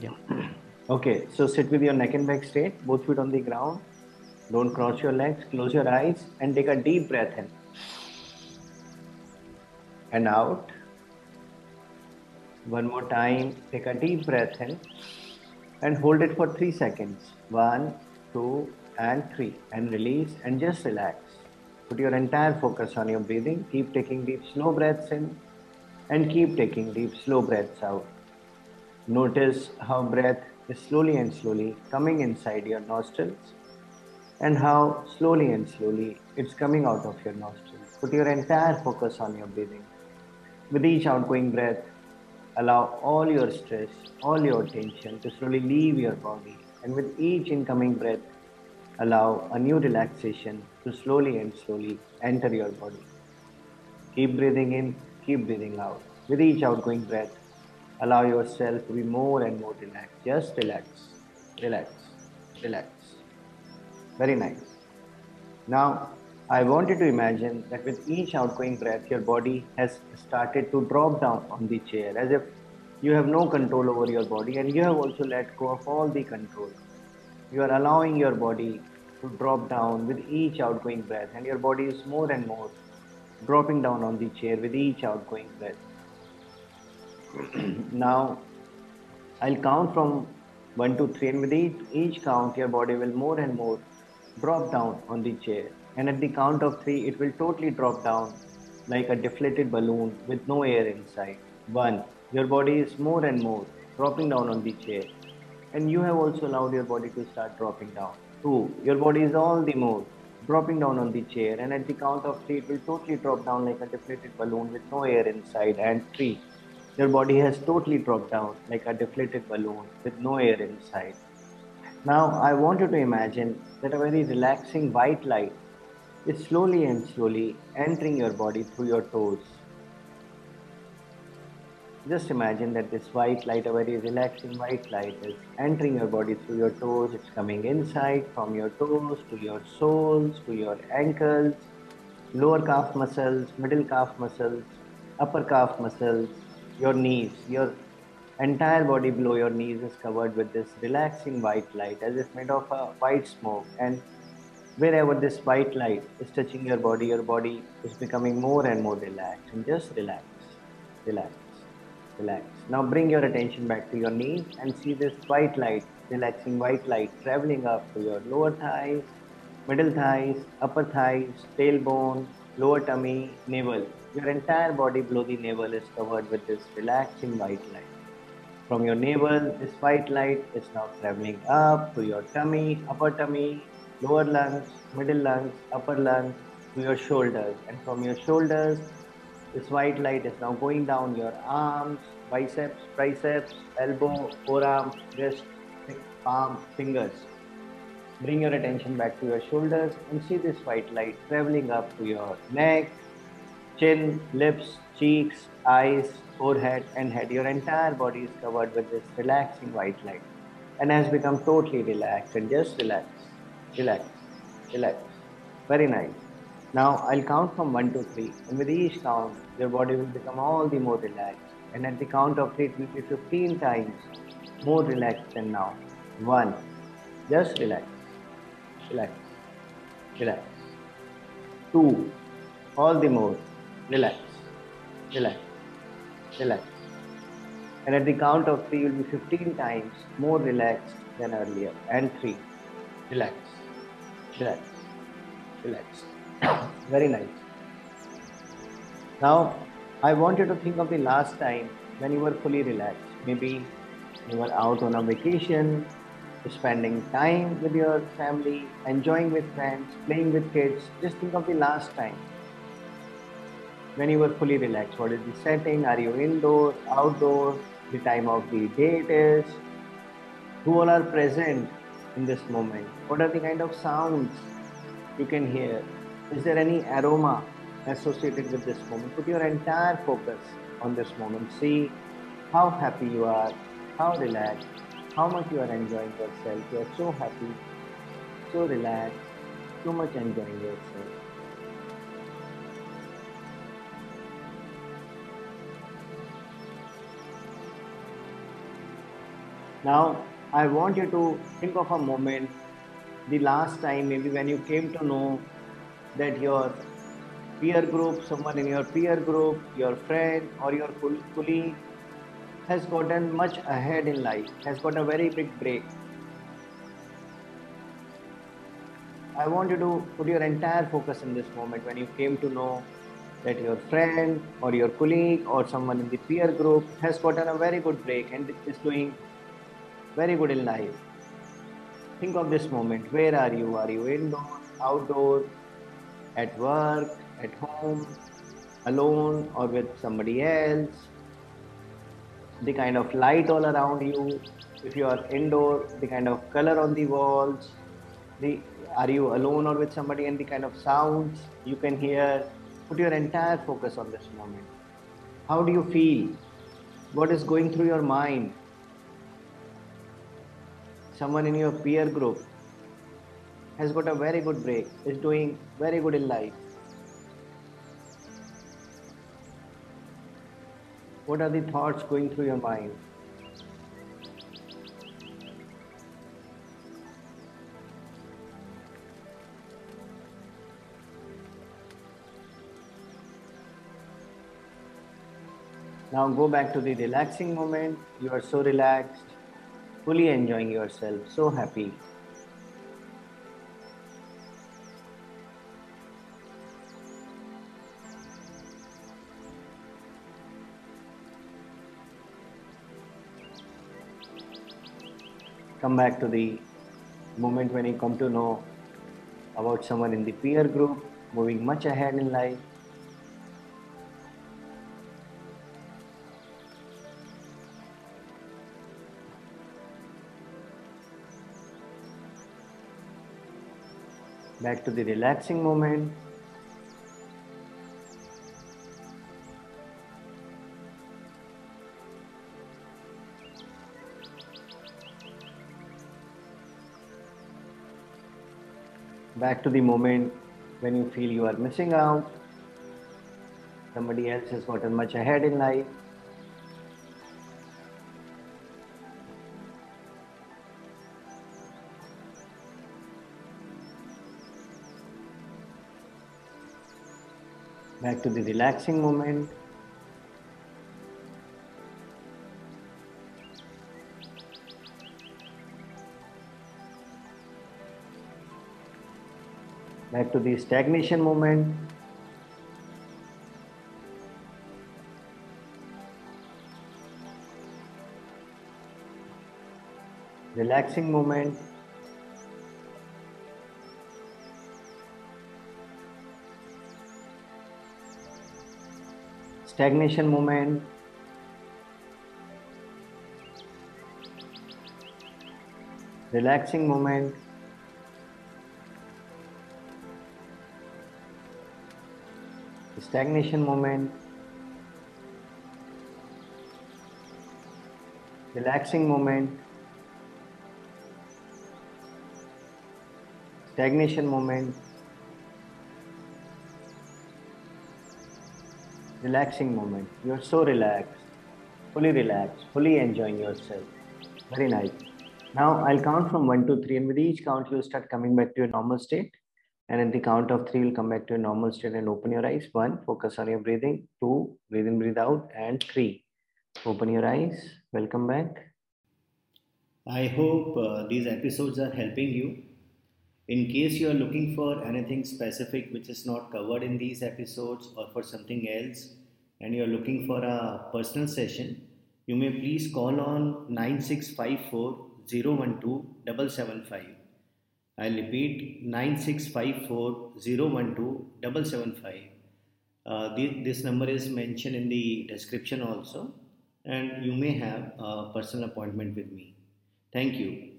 Yeah. Okay, so sit with your neck and back straight, both feet on the ground. Don't cross your legs, close your eyes, and take a deep breath in. And out. One more time, take a deep breath in and hold it for three seconds. One, two, and three. And release and just relax. Put your entire focus on your breathing. Keep taking deep, slow breaths in and keep taking deep, slow breaths out. Notice how breath is slowly and slowly coming inside your nostrils and how slowly and slowly it's coming out of your nostrils. Put your entire focus on your breathing. With each outgoing breath, allow all your stress, all your tension to slowly leave your body. And with each incoming breath, allow a new relaxation to slowly and slowly enter your body. Keep breathing in, keep breathing out. With each outgoing breath, allow yourself to be more and more relaxed. Just relax, relax, relax. Very nice. Now, I want you to imagine that with each outgoing breath, your body has started to drop down on the chair as if you have no control over your body and you have also let go of all the control. You are allowing your body to drop down with each outgoing breath, and your body is more and more dropping down on the chair with each outgoing breath. now, I'll count from 1 to 3, and with each, each count, your body will more and more drop down on the chair. And at the count of 3, it will totally drop down like a deflated balloon with no air inside. 1. Your body is more and more dropping down on the chair. And you have also allowed your body to start dropping down. 2. Your body is all the more dropping down on the chair. And at the count of 3, it will totally drop down like a deflated balloon with no air inside. And 3 your body has totally dropped down like a deflated balloon with no air inside. Now, I want you to imagine that a very relaxing white light is slowly and slowly entering your body through your toes. Just imagine that this white light, a very relaxing white light, is entering your body through your toes. It's coming inside from your toes to your soles, to your ankles, lower calf muscles, middle calf muscles, upper calf muscles, your knees, your entire body below your knees is covered with this relaxing white light as if made of a white smoke. And wherever this white light is touching your body, your body is becoming more and more relaxed. And just relax, relax, relax. Now bring your attention back to your knees and see this white light, relaxing white light traveling up to your lower thighs, middle thighs, upper thighs, tailbone, lower tummy, navel. Your entire body below the navel is covered with this relaxing white light. From your navel, this white light is now traveling up to your tummy, upper tummy, lower lungs, middle lungs, upper lungs, to your shoulders. And from your shoulders, this white light is now going down your arms, biceps, triceps, elbow, forearm, wrist, palm, fingers. Bring your attention back to your shoulders and see this white light traveling up to your neck, chin, lips, cheeks, eyes, forehead, and head. Your entire body is covered with this relaxing white light and has become totally relaxed. And just relax, relax, relax. Very nice. Now I'll count from 1 to 3, and with each count, your body will become all the more relaxed. And at the count of 3, it will be 15 times more relaxed than now. 1. Just relax, relax, relax. 2. All the more relax, relax, relax. And at the count of 3, you will be 15 times more relaxed than earlier. And 3. Relax, relax, relax. Very nice. Now, I want you to think of the last time when you were fully relaxed. Maybe you were out on a vacation, spending time with your family, enjoying with friends, playing with kids. Just think of the last time when you were fully relaxed. What is the setting? Are you indoor, outdoor? The time of the day it is? Who all are present in this moment? What are the kind of sounds you can hear? Is there any aroma associated with this moment? Put your entire focus on this moment. See how happy you are, how relaxed, how much you are enjoying yourself. You are so happy, so relaxed, so much enjoying yourself. Now, I want you to think of a moment, the last time, maybe when you came to know that your peer group, someone in your peer group, your friend or your colleague has gotten much ahead in life, has got a very big break. I want you to put your entire focus in this moment when you came to know that your friend or your colleague or someone in the peer group has gotten a very good break and is doing very good in life. Think of this moment. Where are you? Are you indoor, outdoor, at work, at home, alone, or with somebody else? The kind of light all around you. If you are indoor, the kind of color on the walls. The are you alone or with somebody and the kind of sounds you can hear Put your entire focus on this moment. How do you feel? What is going through your mind? Someone in your peer group has got a very good break, is doing very good in life. What are the thoughts going through your mind? Now go back to the relaxing moment. You are so relaxed, fully enjoying yourself, so happy. Come back to the moment when you come to know about someone in the peer group moving much ahead in life back to the relaxing moment. Back to the moment when you feel you are missing out. Somebody else has gotten much ahead in life. Back to the relaxing moment. Back to the stagnation moment. Relaxing moment. Stagnation moment. Relaxing moment. Stagnation moment. Relaxing moment. Stagnation moment relaxing moment. You're so relaxed, fully relaxed, fully enjoying yourself. Very nice. Now I'll count from one to three, and with each count, you'll start coming back to your normal state. And at the count of three, you'll come back to your normal state and open your eyes. One, focus on your breathing. Two, breathe in, breathe out. And three, open your eyes. Welcome back. I hope uh, these episodes are helping you in case you are looking for anything specific which is not covered in these episodes or for something else and you are looking for a personal session, you may please call on 9654 012 775. I'll repeat 9654 012 775. Uh, this number is mentioned in the description also, and you may have a personal appointment with me. Thank you.